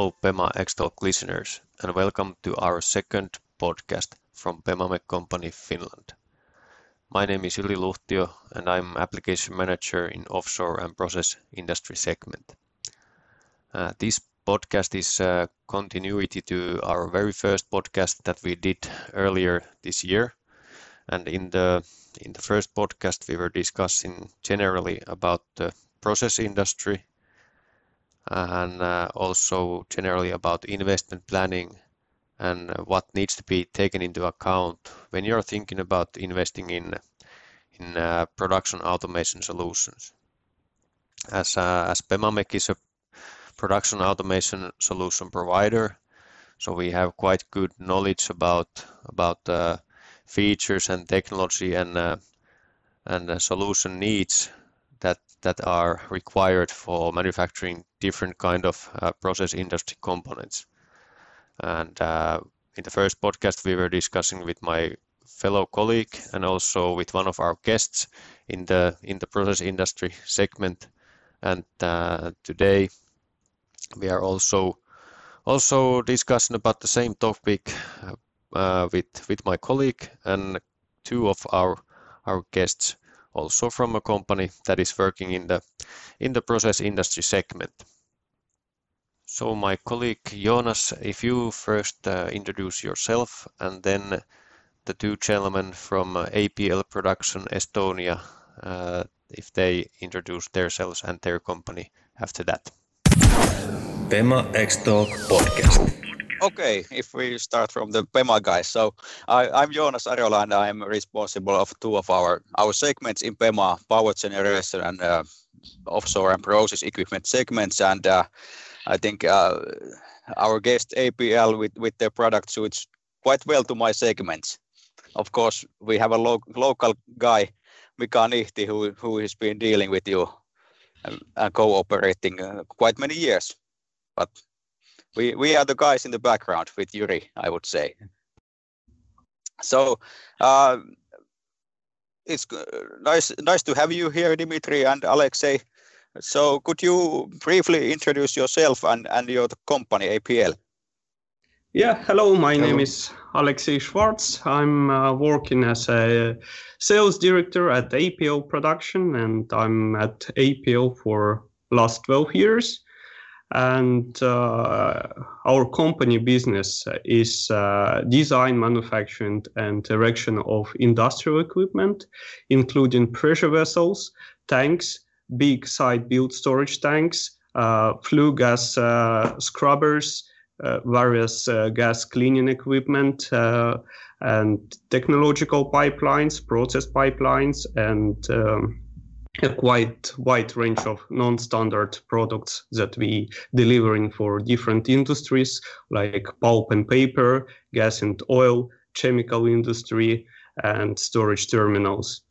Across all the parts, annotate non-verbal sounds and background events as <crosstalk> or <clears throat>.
Hello, Pema X-Talk listeners, and welcome to our second podcast from Pemamek Company Finland. My name is Yli Luhtio, and I'm application manager in offshore and process industry segment. Uh, this podcast is a continuity to our very first podcast that we did earlier this year. And in the in the first podcast, we were discussing generally about the process industry and uh, also generally about investment planning and what needs to be taken into account when you're thinking about investing in in uh, production automation solutions. As uh, as Pemamek is a production automation solution provider, so we have quite good knowledge about about uh, features and technology and uh, and uh, solution needs that are required for manufacturing different kind of uh, process industry components. And uh, in the first podcast, we were discussing with my fellow colleague and also with one of our guests in the in the process industry segment. And uh, today we are also also discussing about the same topic uh, with with my colleague and two of our our guests also from a company that is working in the in the process industry segment. So my colleague Jonas, if you first uh, introduce yourself and then the two gentlemen from uh, APL Production Estonia, uh, if they introduce themselves and their company after that. Pema X-Talk podcast. Okay, if we start from the PEMA guys. So I, am Jonas Ariola and I'm responsible of two of our, our segments in PEMA, power generation and uh, offshore and process equipment segments. And uh, I think uh, our guest APL with, with their product suits quite well to my segments. Of course, we have a lo- local guy, Mika Nihti, who, who has been dealing with you and, and cooperating uh, quite many years. But we we are the guys in the background with Yuri, I would say. So uh, it's nice nice to have you here, Dimitri and Alexei. So could you briefly introduce yourself and, and your company APL? Yeah, hello. My hello. name is Alexei Schwartz. I'm uh, working as a sales director at APL Production, and I'm at APL for last 12 years and uh, our company business is uh, design, manufacturing, and erection of industrial equipment, including pressure vessels, tanks, big side built storage tanks, uh, flue gas uh, scrubbers, uh, various uh, gas cleaning equipment, and technological pipelines, process pipelines, and um, a quite wide range of non-standard products that we delivering for different industries like pulp and paper, gas and oil, chemical industry, and storage terminals.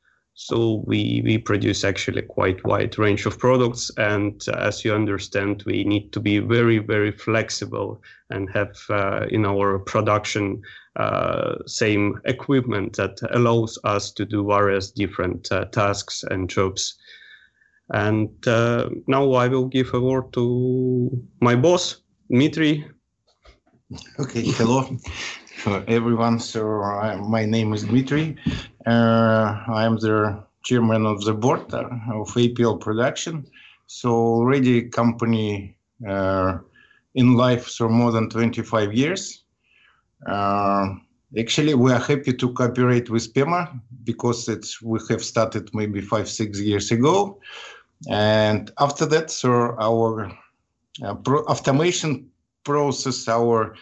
So we, we produce actually quite wide range of products. And as you understand, we need to be very, very flexible and have uh, in our production uh, same equipment that allows us to do various different uh, tasks and jobs. And uh, now I will give a word to my boss, Dmitry. Okay, hello everyone. So my name is Dmitry. Uh, I am the chairman of the board uh, of APL Production. So already company uh, in life for more than 25 years. Uh, actually, we are happy to cooperate with PEMA because it's we have started maybe five six years ago, and after that, so our uh, automation process, our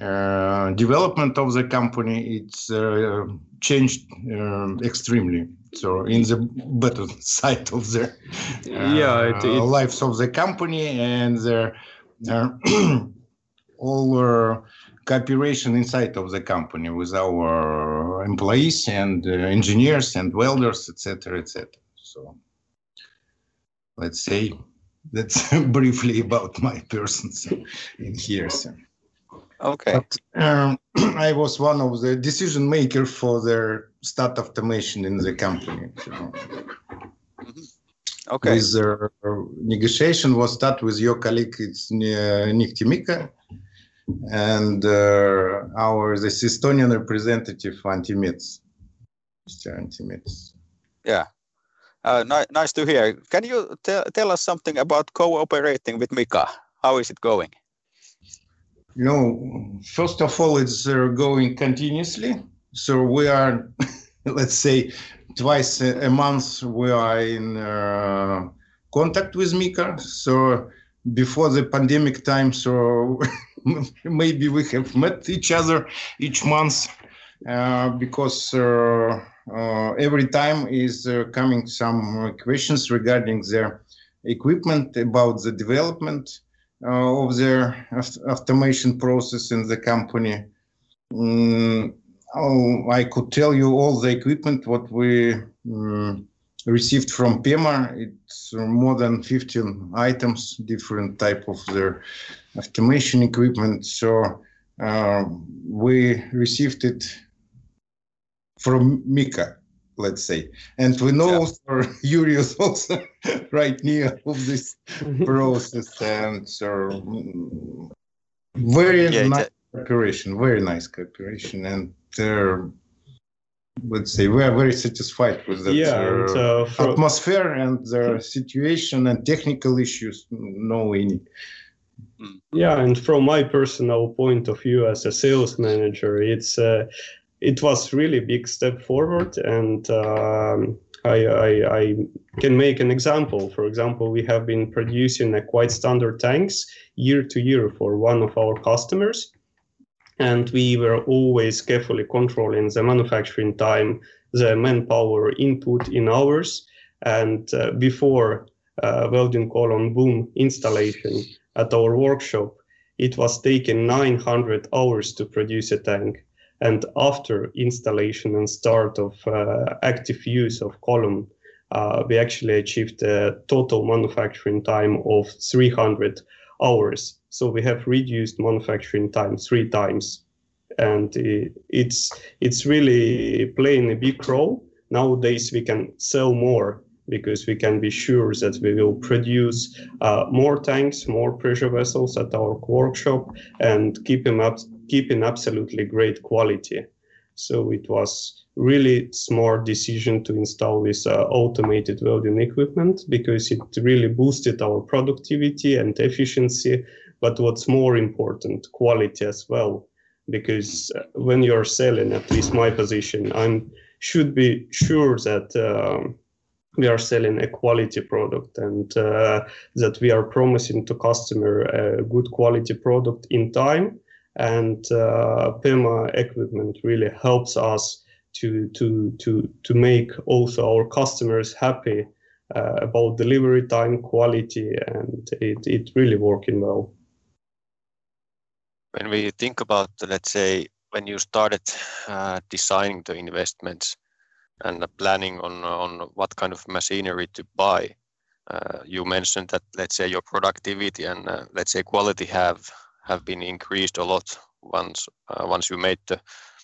uh, development of the company it's uh, changed uh, extremely so in the better <laughs> side of the yeah it, it, lives of the company and the <clears throat> all cooperation inside of the company with our employees and engineers and welders etc etc so let's say that's <laughs> briefly about my <laughs> person in here so. Okay. But, um, <clears throat> I was one of the decision maker for their start of automation in the company. Mm-hmm. Okay. With the negotiation was start with your colleague, it's uh, Nick Timika, and uh, our this Estonian representative Anti Mets, Mr. Anti Mets. Yeah. Uh, ni- nice to hear. Can you tell tell us something about cooperating with Mika? How is it going? Know, first of all, it's uh, going continuously. So we are, <laughs> let's say, twice a month we are in uh, contact with Mika. So before the pandemic time, so <laughs> maybe we have met each other each month uh, because uh, uh, every time is uh, coming some questions regarding the equipment about the development of their automation process in the company. Mm, oh, I could tell you all the equipment what we mm, received from PEMA. It's more than 15 items, different type of their automation equipment. So uh, we received it from Mika, let's say, and we know for Yuri is also <laughs> right near <laughs> of this process, and so mm, very Yeah, nice cooperation, very nice cooperation, and uh, let's say we are very satisfied with that yeah, and uh, uh, fro- atmosphere and the situation and technical issues. No any. Yeah, and from my personal point of view as a sales manager, it's uh, it was really big step forward, and um, I, I I can make an example. For example, we have been producing a quite standard tanks year to year for one of our customers, and we were always carefully controlling the manufacturing time, the manpower input in hours, and uh, before uh, welding column boom installation at our workshop, it was taking 900 hours to produce a tank. And after installation and start of uh, active use of column, uh, we actually achieved a total manufacturing time of 300 hours. So we have reduced manufacturing time three times, and it's it's really playing a big role. Nowadays we can sell more because we can be sure that we will produce uh, more tanks, more pressure vessels at our workshop, and keep them up, keep in absolutely great quality. So it was really smart decision to install this uh, automated welding equipment because it really boosted our productivity and efficiency. But what's more important, quality as well, because uh, when you're selling, at least my position, I'm should be sure that. Um, we are selling a quality product and uh, that we are promising to customer a good quality product in time and uh, PEMA equipment really helps us to to to to make also our customers happy uh, about delivery time quality and it, it really working well. When we think about, let's say, when you started uh, designing the investments and planning on on what kind of machinery to buy, uh, you mentioned that, let's say, your productivity and, uh, let's say, quality have have been increased a lot once uh, you made the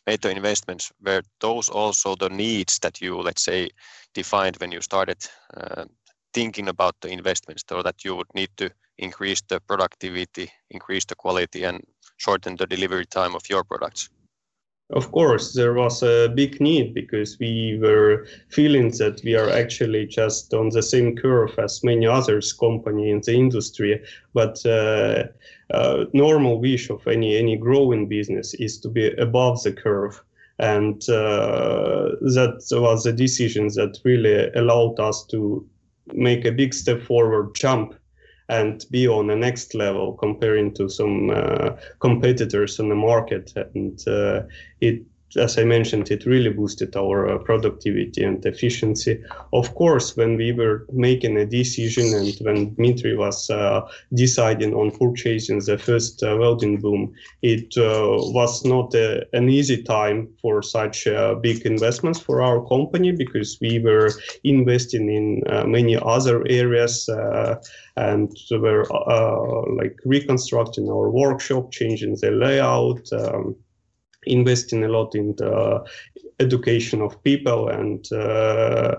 made the investments. Were those also the needs that you, let's say, defined when you started uh, thinking about the investments, so that you would need to increase the productivity, increase the quality, and shorten the delivery time of your products? Of course, there was a big need because we were feeling that we are actually just on the same curve as many others company in the industry. But uh, uh, normal wish of any any growing business is to be above the curve, and uh, that was a decision that really allowed us to make a big step forward, jump and be on the next level comparing to some uh, competitors on the market. And uh, it, as I mentioned, it really boosted our uh, productivity and efficiency. Of course, when we were making a decision and when Dmitry was uh, deciding on purchasing the first uh, welding boom, it uh, was not a, an easy time for such big investments for our company because we were investing in many other areas and we're uh, like reconstructing our workshop, changing the layout, um, investing a lot in the education of people, and uh,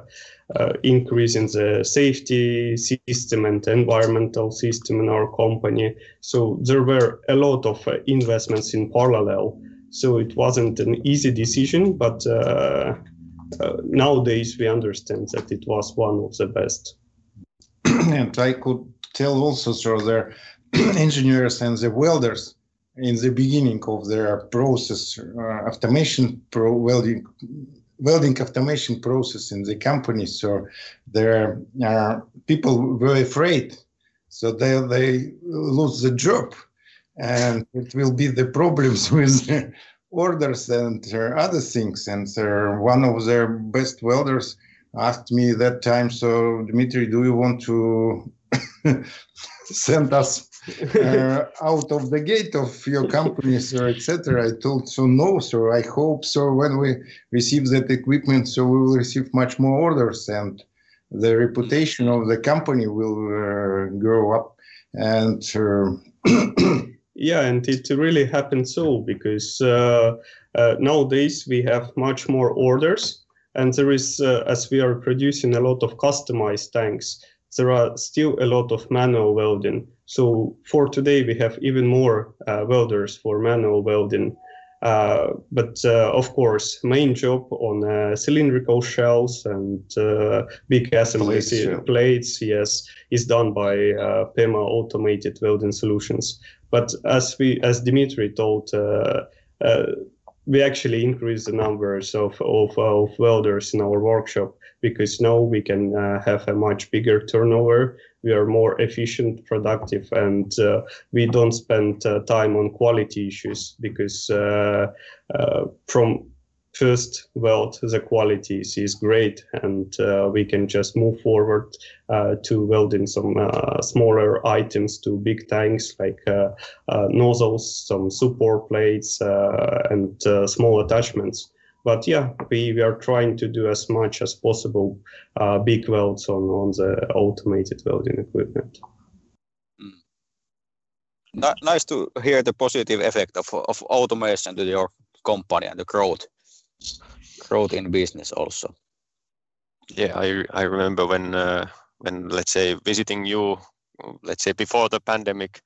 uh, increasing the safety system and environmental system in our company. So there were a lot of uh, investments in parallel. So it wasn't an easy decision, but uh, uh, nowadays we understand that it was one of the best. and I could tell also through <clears throat> the engineers and the welders in the beginning of their process, uh, automation pro welding welding automation process in the company. So there are people were afraid, so they they lose the job, and it will be the problems <laughs> with the orders and other things. And one of their best welders asked me that time, so Dmitry, do you want to <laughs> send us uh, <laughs> out of the gate of your company, sir, etc. I told so no, sir. I hope so. When we receive that equipment, so we will receive much more orders, and the reputation of the company will uh, grow up. And uh, <clears throat> yeah, and it really happened so because uh, uh, nowadays we have much more orders, and there is, uh, as we are producing a lot of customized tanks, there are still a lot of manual welding. So for today, we have even more uh, welders for manual welding. Uh, but uh, of course, main job on uh, cylindrical shells and uh, big assembly plates, yeah. plates, yes, is done by uh, PEMA automated welding solutions. But as we, as Dimitri told, we actually increase the numbers of, of, of welders in our workshop because now we can uh, have a much bigger turnover. We are more efficient, productive, and uh, we don't spend uh, time on quality issues because uh, uh, from first weld the quality is great and uh, we can just move forward to welding some smaller items to big tanks like nozzles some support plates and small attachments but yeah, we, we are trying to do as much as possible uh, big welds on, on the automated welding equipment. Mm. Nice to hear the positive effect of, of automation to your company and the growth growth in business also. Yeah, I I remember when uh, when let's say visiting you, let's say before the pandemic,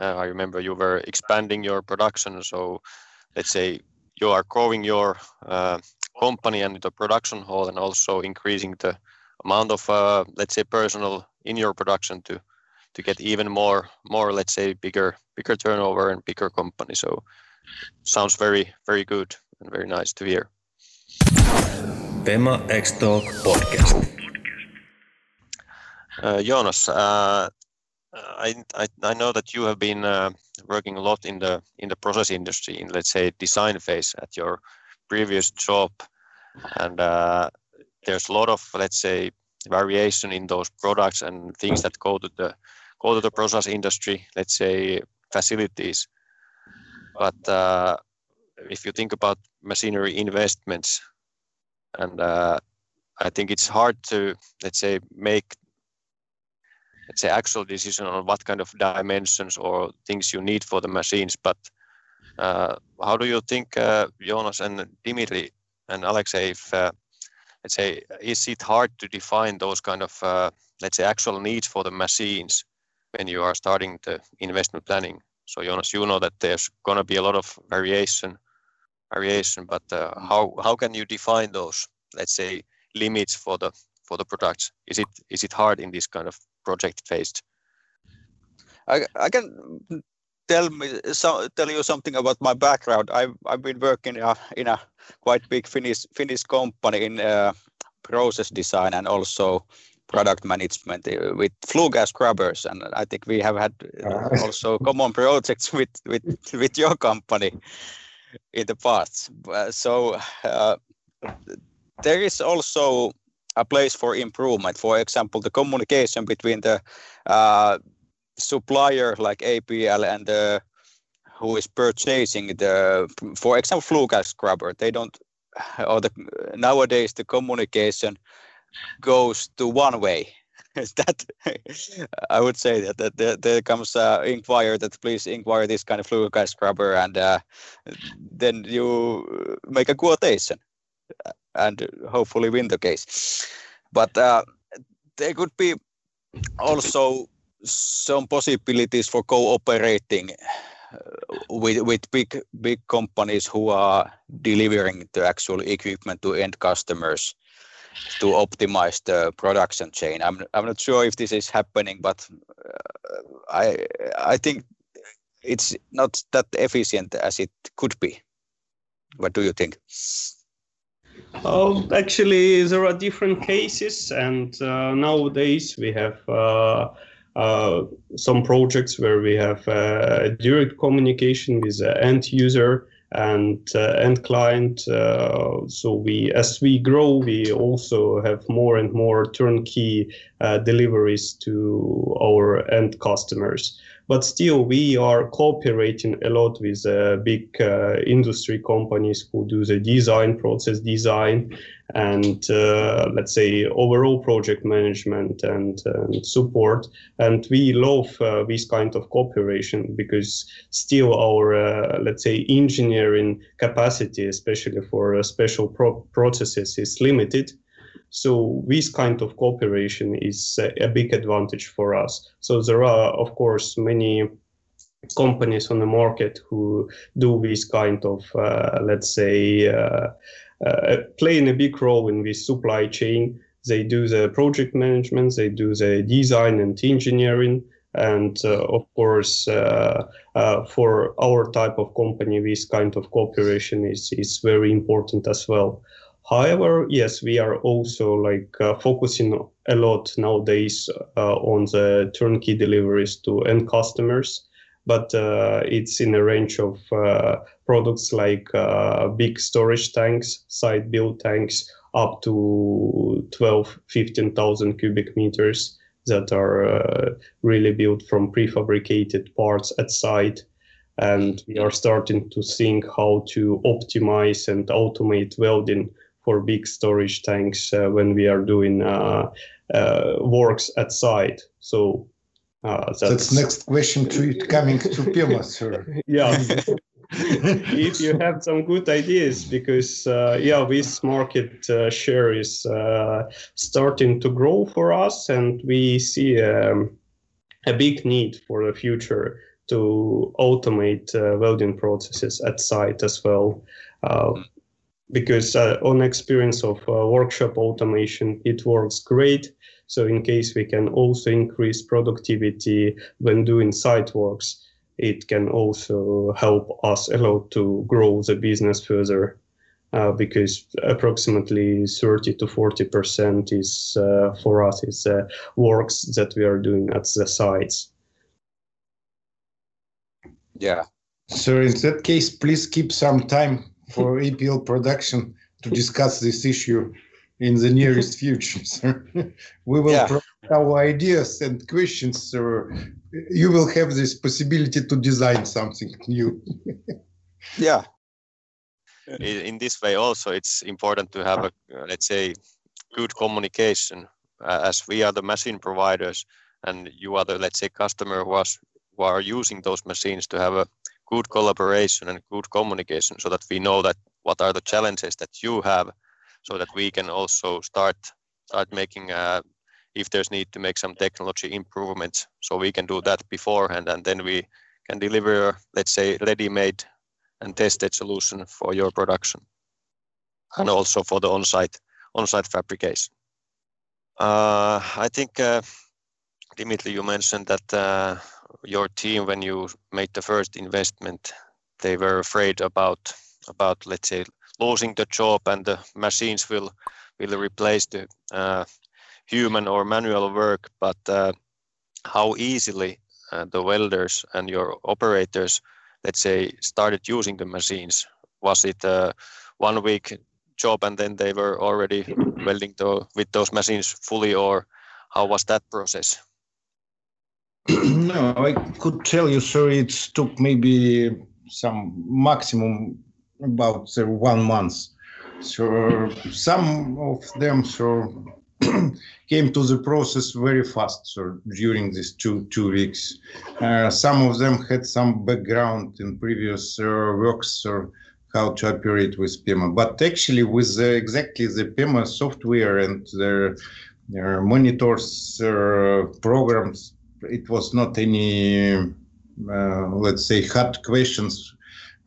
uh, I remember you were expanding your production. So let's say you are growing your uh, company and the production hall and also increasing the amount of uh, let's say personal in your production to to get even more more let's say bigger bigger turnover and bigger company. So sounds very very good and very nice to hear. Pema X Talk podcast. Uh, Jonas uh, I, I, I know that you have been uh, working a lot in the in the process industry in let's say design phase at your previous job, and uh, there's a lot of let's say variation in those products and things that go to the go to the process industry. Let's say facilities, but uh, if you think about machinery investments, and uh, I think it's hard to let's say make let's say actual decision on what kind of dimensions or things you need for the machines but uh, how do you think uh, jonas and dimitri and alexei if uh, let's say is it hard to define those kind of uh, let's say actual needs for the machines when you are starting the investment planning? So jonas you know that there's going to be a lot of variation variation but uh, how how can you define those let's say limits for the for the products? Is it is it hard in this kind of project faced? I, I can tell me so, tell you something about my background. I've I've been working in a, in a quite big Finnish Finnish company in uh, process design and also product management uh, with flue gas scrubbers, and I think we have had uh, also common projects with with with your company in the past. So uh, there is also a place for improvement. For example, the communication between the uh, supplier like APL and the who is purchasing the, for example, flue gas scrubber. They don't, or the nowadays the communication goes to one way. <laughs> that I would say that, that there, there comes uh, inquire that please inquire this kind of flue gas scrubber and uh, then you make a quotation and hopefully win the case. but uh, there could be also some possibilities for cooperating uh, with with big big companies who are delivering the actual equipment to end customers to optimize the production chain. I'm I'm not sure if this is happening, but uh, I I think it's not that efficient as it could be. What do you think? Oh, actually, there are different cases, and uh, nowadays we have uh, uh, some projects where we have uh, direct communication with the end user and uh, end client. Uh, so we, as we grow, we also have more and more turnkey deliveries to our end customers but still we are cooperating a lot with uh, big uh, industry companies who do the design process design and uh, let's say overall project management and, and support. And we love uh, this kind of cooperation because still our uh, let's say engineering capacity especially for uh, special pro- processes is limited so this kind of cooperation is a, big advantage for us. So there are, of course, many companies on the market who do this kind of, uh, let's say, uh, uh, playing a big role in this supply chain. They do the project management, they do the design and engineering, and uh, of course, uh, uh, for our type of company, this kind of cooperation is is very important as well. However, yes, we are also like uh, focusing a lot nowadays uh, on the turnkey deliveries to end customers, but uh, it's in a range of uh, products like uh, big storage tanks, site built tanks, up to 12, 15,000 cubic meters that are uh, really built from prefabricated parts at site. And we are starting to think how to optimize and automate welding for big storage tanks uh, when we are doing uh, uh, works at site. So that's, that's next question to it coming to Pema, sir. <laughs> yeah. <laughs> if you have some good ideas because uh, yeah this market uh, share is uh, starting to grow for us and we see um, a big need for the future to automate welding processes at site as well because uh, on experience of uh, workshop automation, it works great. So in case we can also increase productivity when doing site works, it can also help us a lot to grow the business further. Uh, because approximately 30 to 40 percent is uh, for us is uh, works that we are doing at the sites. Yeah. So in that case, please keep some time <laughs> for APL production to discuss this issue in the nearest future. <laughs> we will yeah. provide our ideas and questions, so you will have this possibility to design something new. <laughs> yeah. In this way, also, it's important to have a, let's say, good communication uh, as we are the machine providers and you are the, let's say, customer who, was, who are using those machines to have a good collaboration and good communication so that we know that what are the challenges that you have so that we can also start start making uh, if there's need to make some technology improvements. So we can do that beforehand and then we can deliver let's say ready-made and tested solution for your production and also for the on-site on-site fabrication. Uh, i think uh, dimitri you mentioned that uh, your team when you made the first investment they were afraid about about let's say losing the job and the machines will will replace the uh, human or manual work. But uh, how easily uh, the welders and your operators let's say started using the machines? Was it a one week job and then they were already welding the, with those machines fully or how was that process <clears throat> no, I could tell you, sir, it took maybe some maximum about uh, one month. So some of them so <clears throat> came to the process very fast so during these two two weeks. Uh, some of them had some background in previous uh, works or how to operate with PEMA. But actually, with exactly the PEMA software and their, their monitors uh, programs, it was not any, uh, let's say, hard questions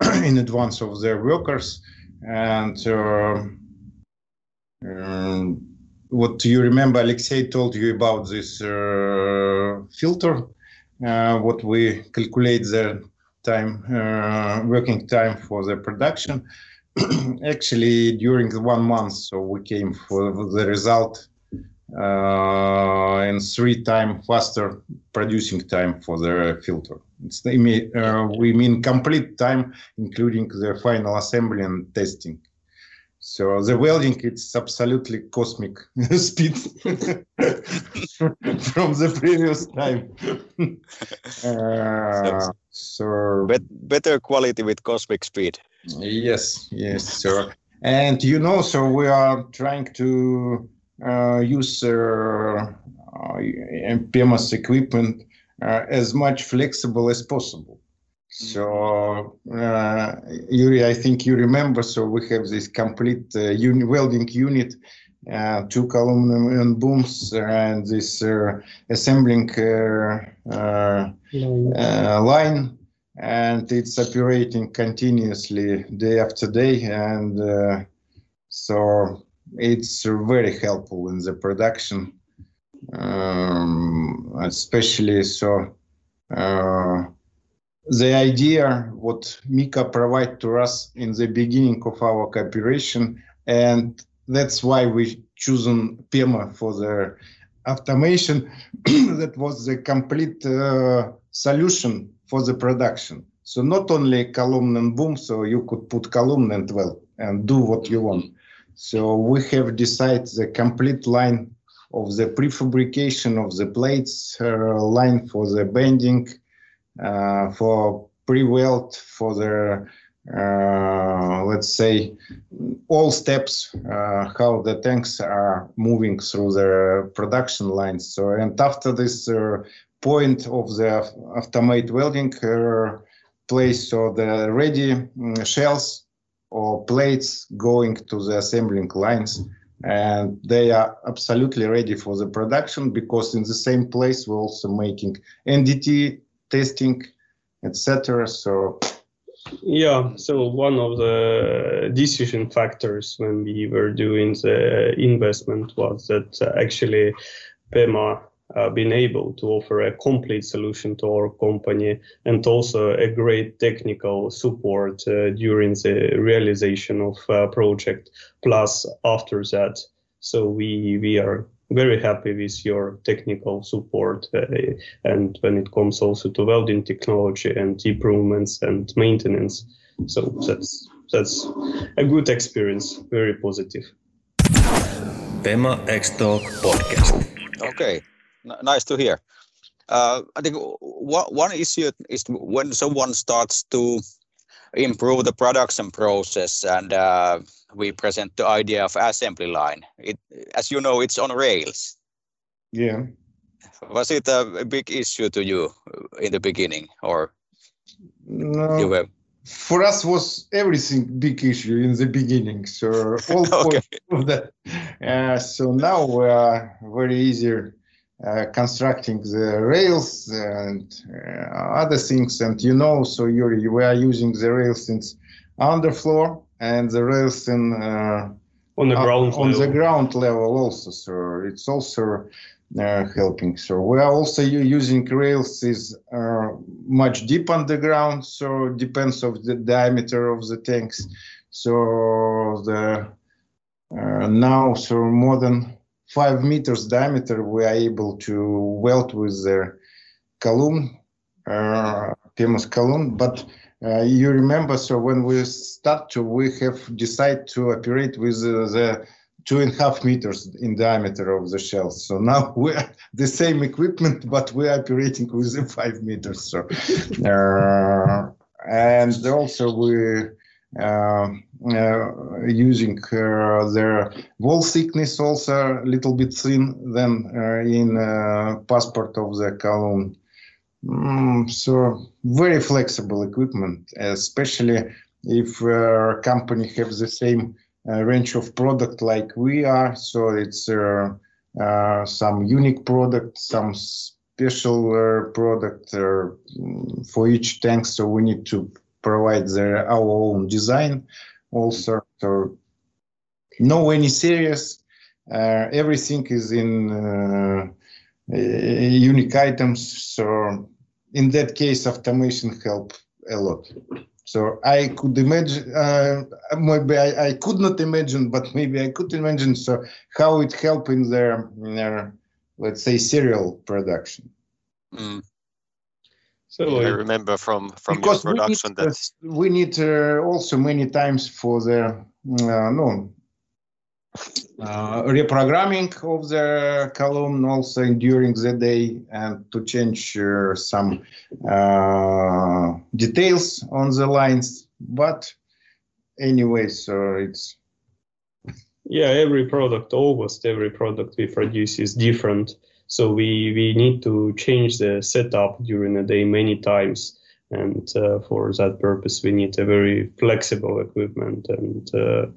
<clears throat> in advance of their workers. And uh, um, what you remember, Alexei told you about this uh, filter, uh, what we calculate the time, uh, working time for the production. <clears throat> Actually, during the one month, so we came for the result uh, and three time faster producing time for the filter. It's, uh, we mean complete time, including the final assembly and testing. So the welding, it's absolutely cosmic <laughs> speed <laughs> from the previous time. <laughs> uh, so Bet better quality with cosmic speed. Yes, yes, sir. And you know, so we are trying to use uh, PEMAS equipment uh, as much flexible as possible. So, uh, Yuri, I think you remember. So we have this complete uh, uni welding unit, uh, two column and booms, and this uh, assembling uh, uh, line, and it's operating continuously day after day, and so it's very helpful in the production, um, especially so the idea what Mika provided to us in the beginning of our cooperation, and that's why we chosen PEMA for the automation. <clears throat> that was the complete uh, solution for the production. So not only column and boom, so you could put column and well and do what you want. So we have decided the complete line of the prefabrication of the plates, uh, line for the bending, uh, for pre-weld for the uh, let's say all steps uh, how the tanks are moving through the production lines. So and after this uh, point of the automate welding place so the ready um, shells or plates going to the assembling lines and they are absolutely ready for the production because in the same place we're also making NDT testing, etc. So yeah, so one of the decision factors when we were doing the investment was that uh, actually PEMA uh, been able to offer a complete solution to our company and also a great technical support uh, during the realization of uh, project plus after that. So we we are very happy with your technical support uh, and when it comes also to welding technology and improvements and maintenance. So that's that's a good experience very positive. Pema X Talk podcast. Okay. N- nice to hear uh, I think one issue is when someone starts to improve the production process and uh, we present the idea of assembly line. It, as you know, it's on rails. Yeah. Was it a big issue to you in the beginning, or no? You were... For us, was everything big issue in the beginning. So all <laughs> okay. of that. Uh, so now we are very easier uh, constructing the rails and uh, other things. And you know, so Yuri, we are using the rails since underfloor and the rails in uh, on the ground on level. the ground level also. So it's also uh, helping. So we are also using rails is uh, much deep underground. So depends of the diameter of the tanks. So the uh, now so more than five meters diameter we are able to weld with the column, uh, PEMAS column, but uh, you remember, so when we start to, we have decided to operate with uh, the two and a half meters in diameter of the shells. So now <laughs> we are the same equipment, but we are operating with the five meters. So, uh, and also we Um, uh, using uh, their wall thickness also a little bit thin than uh, in uh, passport of the column. Mm, so very flexible equipment, especially if a company has the same range of product like we are, so it's some unique product, some special uh, product uh, mm, for each tank so we need to provide the, our own design also. So no any serious uh, everything is in uh, uh, unique items. So in that case automation help a lot. So i could imagine uh, maybe I, I, could not imagine but maybe i could imagine so how it help in their, in their let's say serial production. Mm. So I remember from from your production we need, that we need uh, also many times for the uh, no uh, reprogramming of the column also during the day and to change uh, some uh, details on the lines. But anyway, so it's yeah, every product, almost every product we produce is different. So we, we need to change the setup during the day many times. And uh, for that purpose, we need a very flexible equipment. And uh,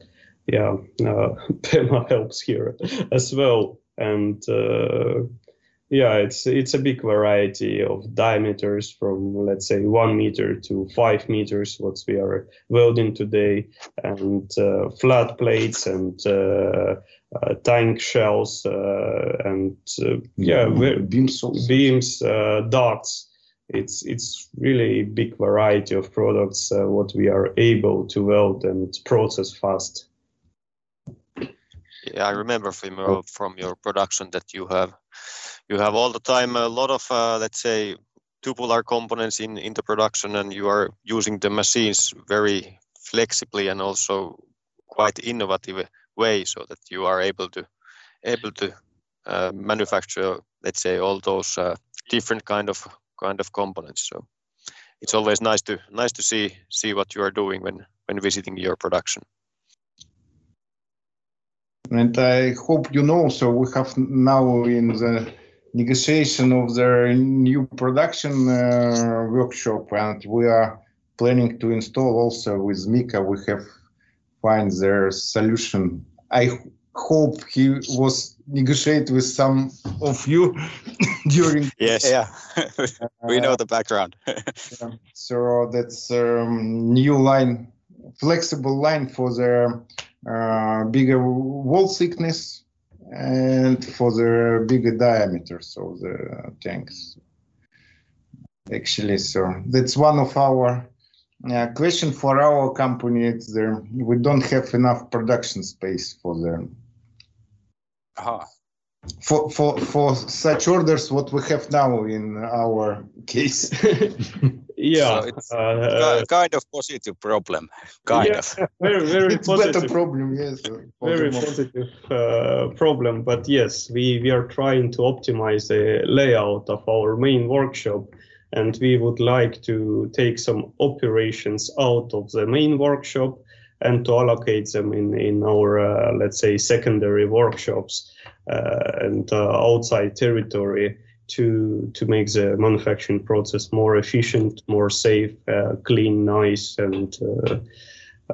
yeah, uh, <laughs> PEMA helps here as well. And uh, yeah, it's it's a big variety of diameters from let's say one meter to five meters. What we are welding today, and uh, flat plates and uh, uh, tank shells uh, and uh, yeah, beams, beams, ducts. It's it's really a big variety of products what we are able to weld and process fast. Yeah, I remember from your, from your production that you have you have all the time a lot of uh, let's say tubular components in in the production, and you are using the machines very flexibly and also quite innovative way so that you are able to able to uh, manufacture let's say all those uh, different kind of kind of components. So it's always nice to nice to see see what you are doing when when visiting your production. And i hope you know so we have now in the negotiation of the new production uh, workshop and we are planning to install also with mika we have find their solution. I hope he was negotiate with some of you <laughs> during. Yes, yeah, <laughs> we know the background. <laughs> yeah. So that's um, new line, flexible line for the uh, bigger wall thickness and for the bigger diameters of the tanks. Actually, so that's one of our uh, question for our company is there we don't have enough production space for them. Uh-huh. For for for such orders, what we have now in our case. <laughs> yeah, so it's uh, kind of positive problem. Kind yeah, of. <laughs> Very very it's positive. better problem, yes. Very positive uh, problem, but yes, we we are trying to optimize the layout of our main workshop and we would like to take some operations out of the main workshop and to allocate them in, in our, uh, let's say, secondary workshops uh, and uh, outside territory to, to make the manufacturing process more efficient, more safe, uh, clean, nice, and uh,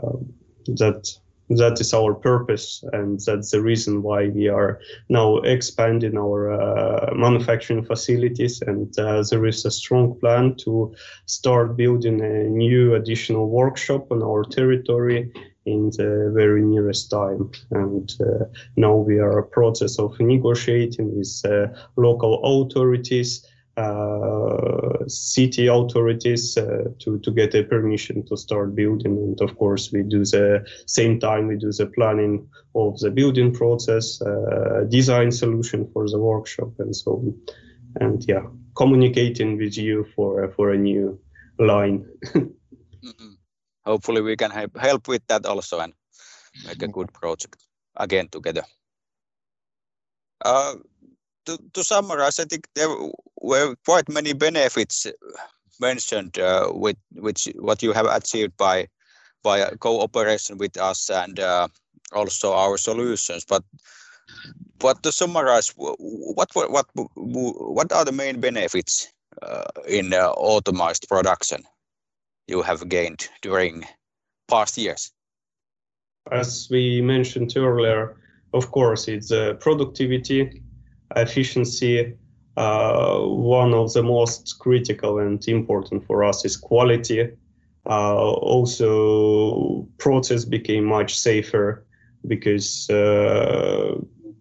um, that that is our purpose and that's the reason why we are now expanding our uh, manufacturing facilities. And uh, there is a strong plan to start building a new additional workshop on our territory in the very nearest time. And uh, now we are a process of negotiating with uh, local authorities uh, city authorities uh, to to get a permission to start building. And of course we do the same time we do the planning of the building process uh, design solution for the workshop and so on. And yeah communicating with you for for a new line. <laughs> Mm-hmm. Hopefully we can help help with that also and make a good project again together. Uh, to, to summarize, I think there were quite many benefits mentioned uh, with which what you have achieved by by cooperation with us and uh, also our solutions. But but to summarize, what what what what are the main benefits uh, in uh, automated production you have gained during past years? As we mentioned earlier, of course, it's uh, productivity, efficiency. Uh, one of the most critical and important for us is quality. Uh, also, process became much safer because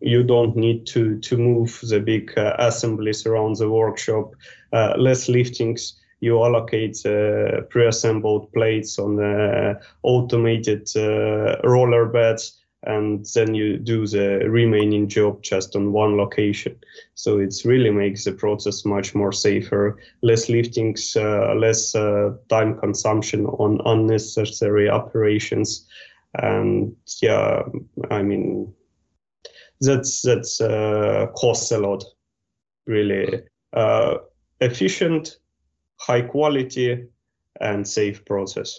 you don't need to to move the big assemblies around the workshop, less liftings. You allocate uh, pre-assembled plates on the automated uh, roller beds, and then you do the remaining job just on one location. So it really makes the process much more safer, less liftings, uh, less uh, time consumption on unnecessary operations, and yeah, I mean that's that's uh, costs a lot really uh, efficient high quality and safe process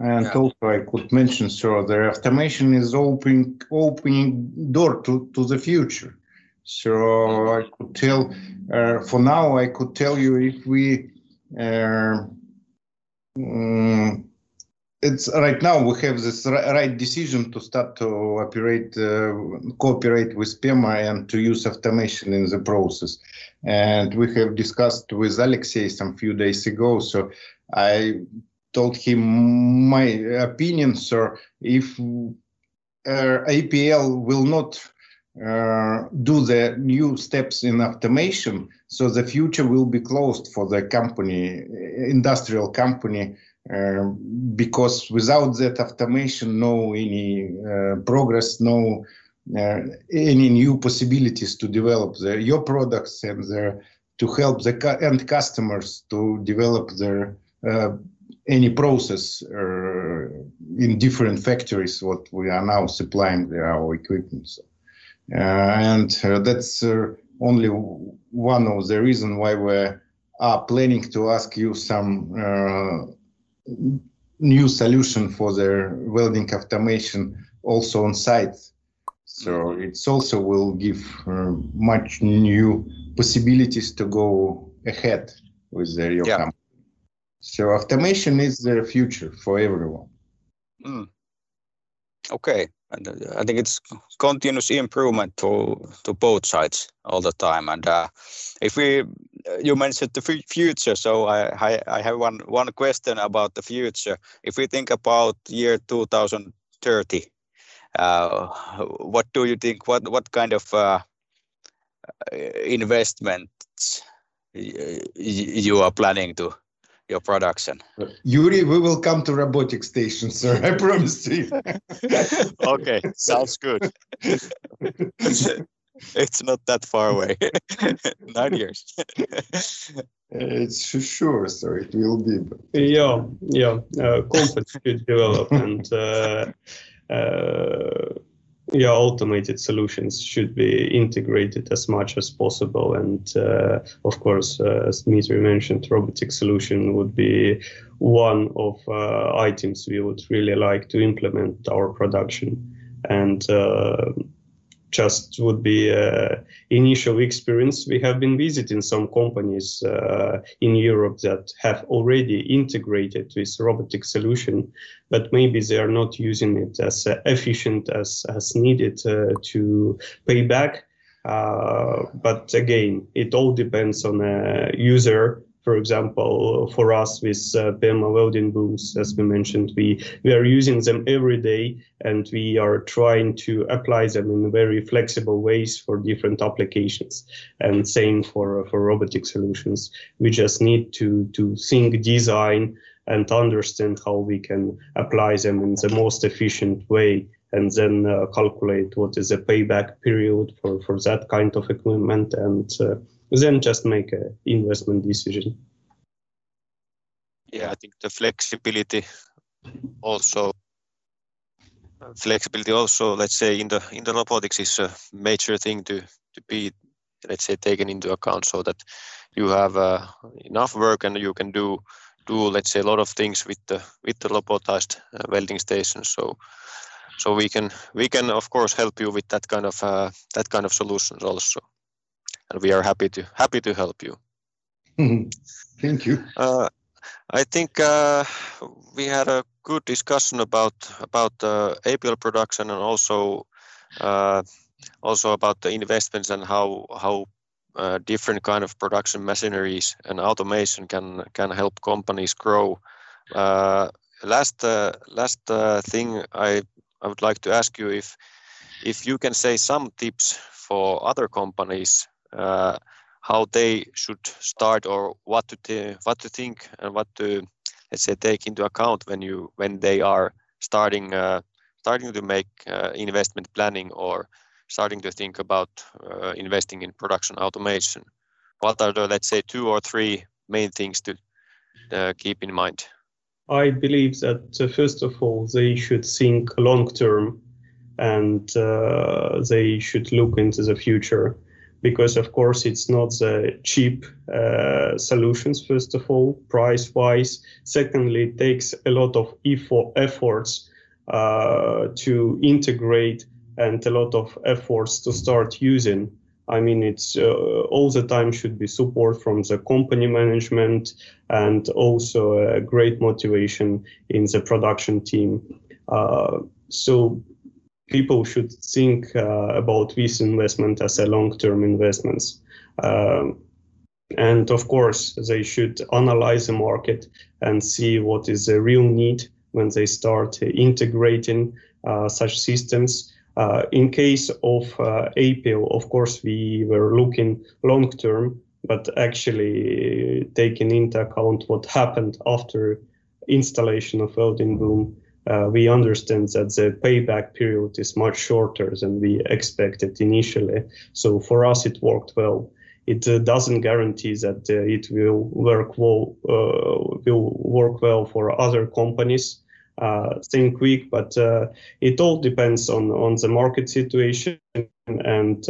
and Yeah. also I could mention, so the automation is opening opening door to, to the future. So I could tell, uh, for now, I could tell you if we, uh, mm, it's right now we have this right decision to start to operate, uh, cooperate with PEMA and to use automation in the process. And we have discussed with Alexei some few days ago. So I told him my opinion, sir. If uh, APL will not uh, do the new steps in automation, so the future will be closed for the company, industrial company, uh, because without that automation, no any uh, progress, no uh, any new possibilities to develop the, your products and the, to help the cu- end customers to develop their uh, any process uh, in different factories what we are now supplying our equipment. So, uh, and that's only one of the reason why we are planning to ask you some new solution for their welding automation also on site so it's also will give uh, much new possibilities to go ahead with the your Yeah. company so automation is the future for everyone. Mm. Okay, and uh, I think it's continuous improvement to to both sides all the time. And uh, if we, uh, you mentioned the fu- future, so I, I I have one one question about the future. If we think about year 2030, uh, what do you think? What what kind of uh, investments you are planning to your production? Yuri, we will come to robotic station, sir. I promise you. <laughs> okay, sounds good. <laughs> it's not that far away. <laughs> Nine years. it's sure, sir. It will be. yeah yeah uh, companies should develop and uh, uh, yeah automated solutions should be integrated as much as possible. And uh, of course uh, as Dmitry mentioned robotic solution would be one of uh, items we would really like to implement our production. And uh, just would be uh, initial experience. We have been visiting some companies uh, in Europe that have already integrated this robotic solution, but maybe they are not using it as uh, efficient as, as needed uh, to pay back. Uh, but again, it all depends on a user. For example, for us with uh, PEMA welding booms, as we mentioned, we, we are using them every day and we are trying to apply them in very flexible ways for different applications. And same for, for robotic solutions. We just need to, to think design and understand how we can apply them in the most efficient way and then uh, calculate what is the payback period for, for that kind of equipment and uh, then just make an investment decision. Yeah, I think the flexibility also flexibility also let's say in the in the robotics is a major thing to to be let's say taken into account so that you have uh, enough work and you can do do let's say a lot of things with the with the robotized uh, welding station so so we can we can of course help you with that kind of uh, that kind of solutions also and we are happy to happy to help you <laughs> Thank you. uh, I think uh, we had a good discussion about about uh, APL production and also uh, also about the investments and how how uh, different kind of production machineries and automation can can help companies grow. Uh, last uh, last thing I I would like to ask you if if you can say some tips for other companies how they should start or what to what to think and what to let's say take into account when you when they are starting uh, starting to make uh, investment planning or starting to think about uh, investing in production automation. What are the let's say two or three main things to uh, keep in mind? I believe that uh, first of all they should think long term and uh, they should look into the future because of course it's not the cheap uh, solutions first of all price wise secondly it takes a lot of efforts uh, to integrate and a lot of efforts to start using. I mean it's uh, all the time should be support from the company management and also a great motivation in the production team. Uh, so people should think uh, about this investment as a long-term investments. Um, and of course, they should analyze the market and see what is the real need when they start integrating uh, such systems. Uh, in case of uh, APL, of course, we were looking long term, but actually taking into account what happened after installation of welding boom uh, we understand that the payback period is much shorter than we expected initially. So for us, it worked well. It uh, doesn't guarantee that uh, it will work well, uh, will work well for other companies. Uh, think quick, but uh, it all depends on, on the market situation and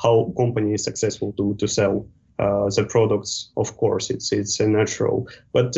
how company is successful to, to sell the products. Of course, it's it's a natural, but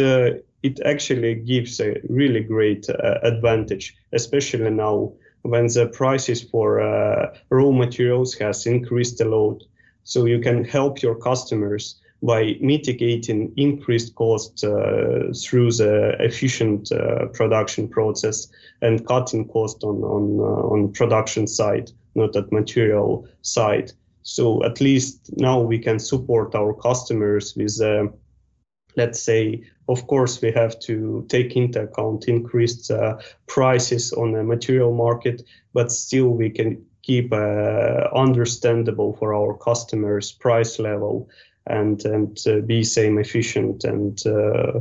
it actually gives a really great uh, advantage, especially now when the prices for uh, raw materials has increased a lot. So you can help your customers by mitigating increased costs uh, through the efficient uh, production process and cutting cost on on uh, on production side, not at material side. So at least now we can support our customers with uh, let's say, of course, we have to take into account increased uh, prices on the material market, but still we can keep uh, understandable for our customers price level and and uh, be same efficient and uh,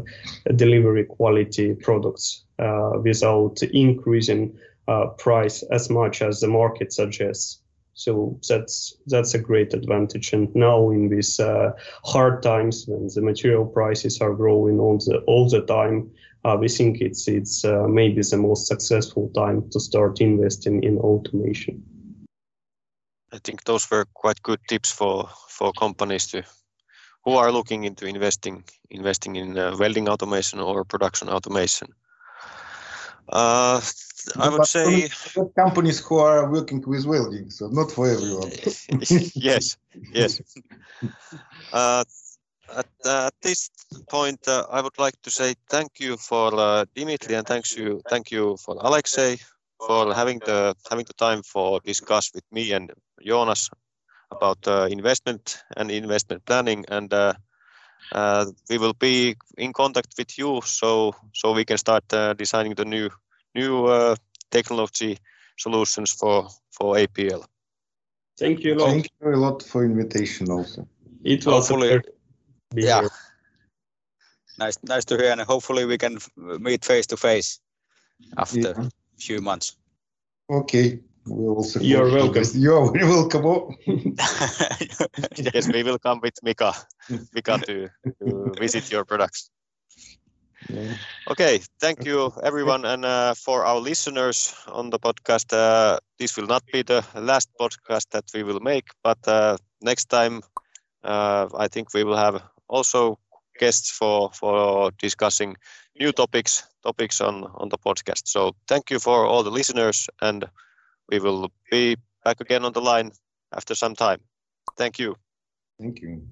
delivery quality products uh, without increasing uh, price as much as the market suggests. So that's that's a great advantage. And now in these uh, hard times when the material prices are growing all the all the time, uh, we think it's it's uh, maybe the most successful time to start investing in automation. I think those were quite good tips for for companies to who are looking into investing investing in uh, welding automation or production automation. Uh, I would say companies who are working with welding, so not for everyone. <laughs> yes, yes. <laughs> Uh, at, uh, at, this point, uh, I would like to say thank you for uh, Dimitri and thanks you, thank you for Alexei for having the having the time for discuss with me and Jonas about uh, investment and investment planning and. Uh, uh, we will be in contact with you so so we can start designing the new new uh, technology solutions for for APL. Thank you a lot. Thank you a lot for invitation also. It was hopefully, yeah. Nice, nice to hear, and hopefully we can meet face to face after yeah. a few months. Okay, we also. You're welcome. <laughs> You're very welcome. yes, we will come with Mika, Mika to, to visit your products. Yeah. Okay, thank you everyone, and uh, for our listeners on the podcast, uh, this will not be the last podcast that we will make, but uh, next time uh, I think we will have also guests for for discussing new topics topics on on the podcast. So thank you for all the listeners, and we will be back again on the line after some time. Thank you. Thank you.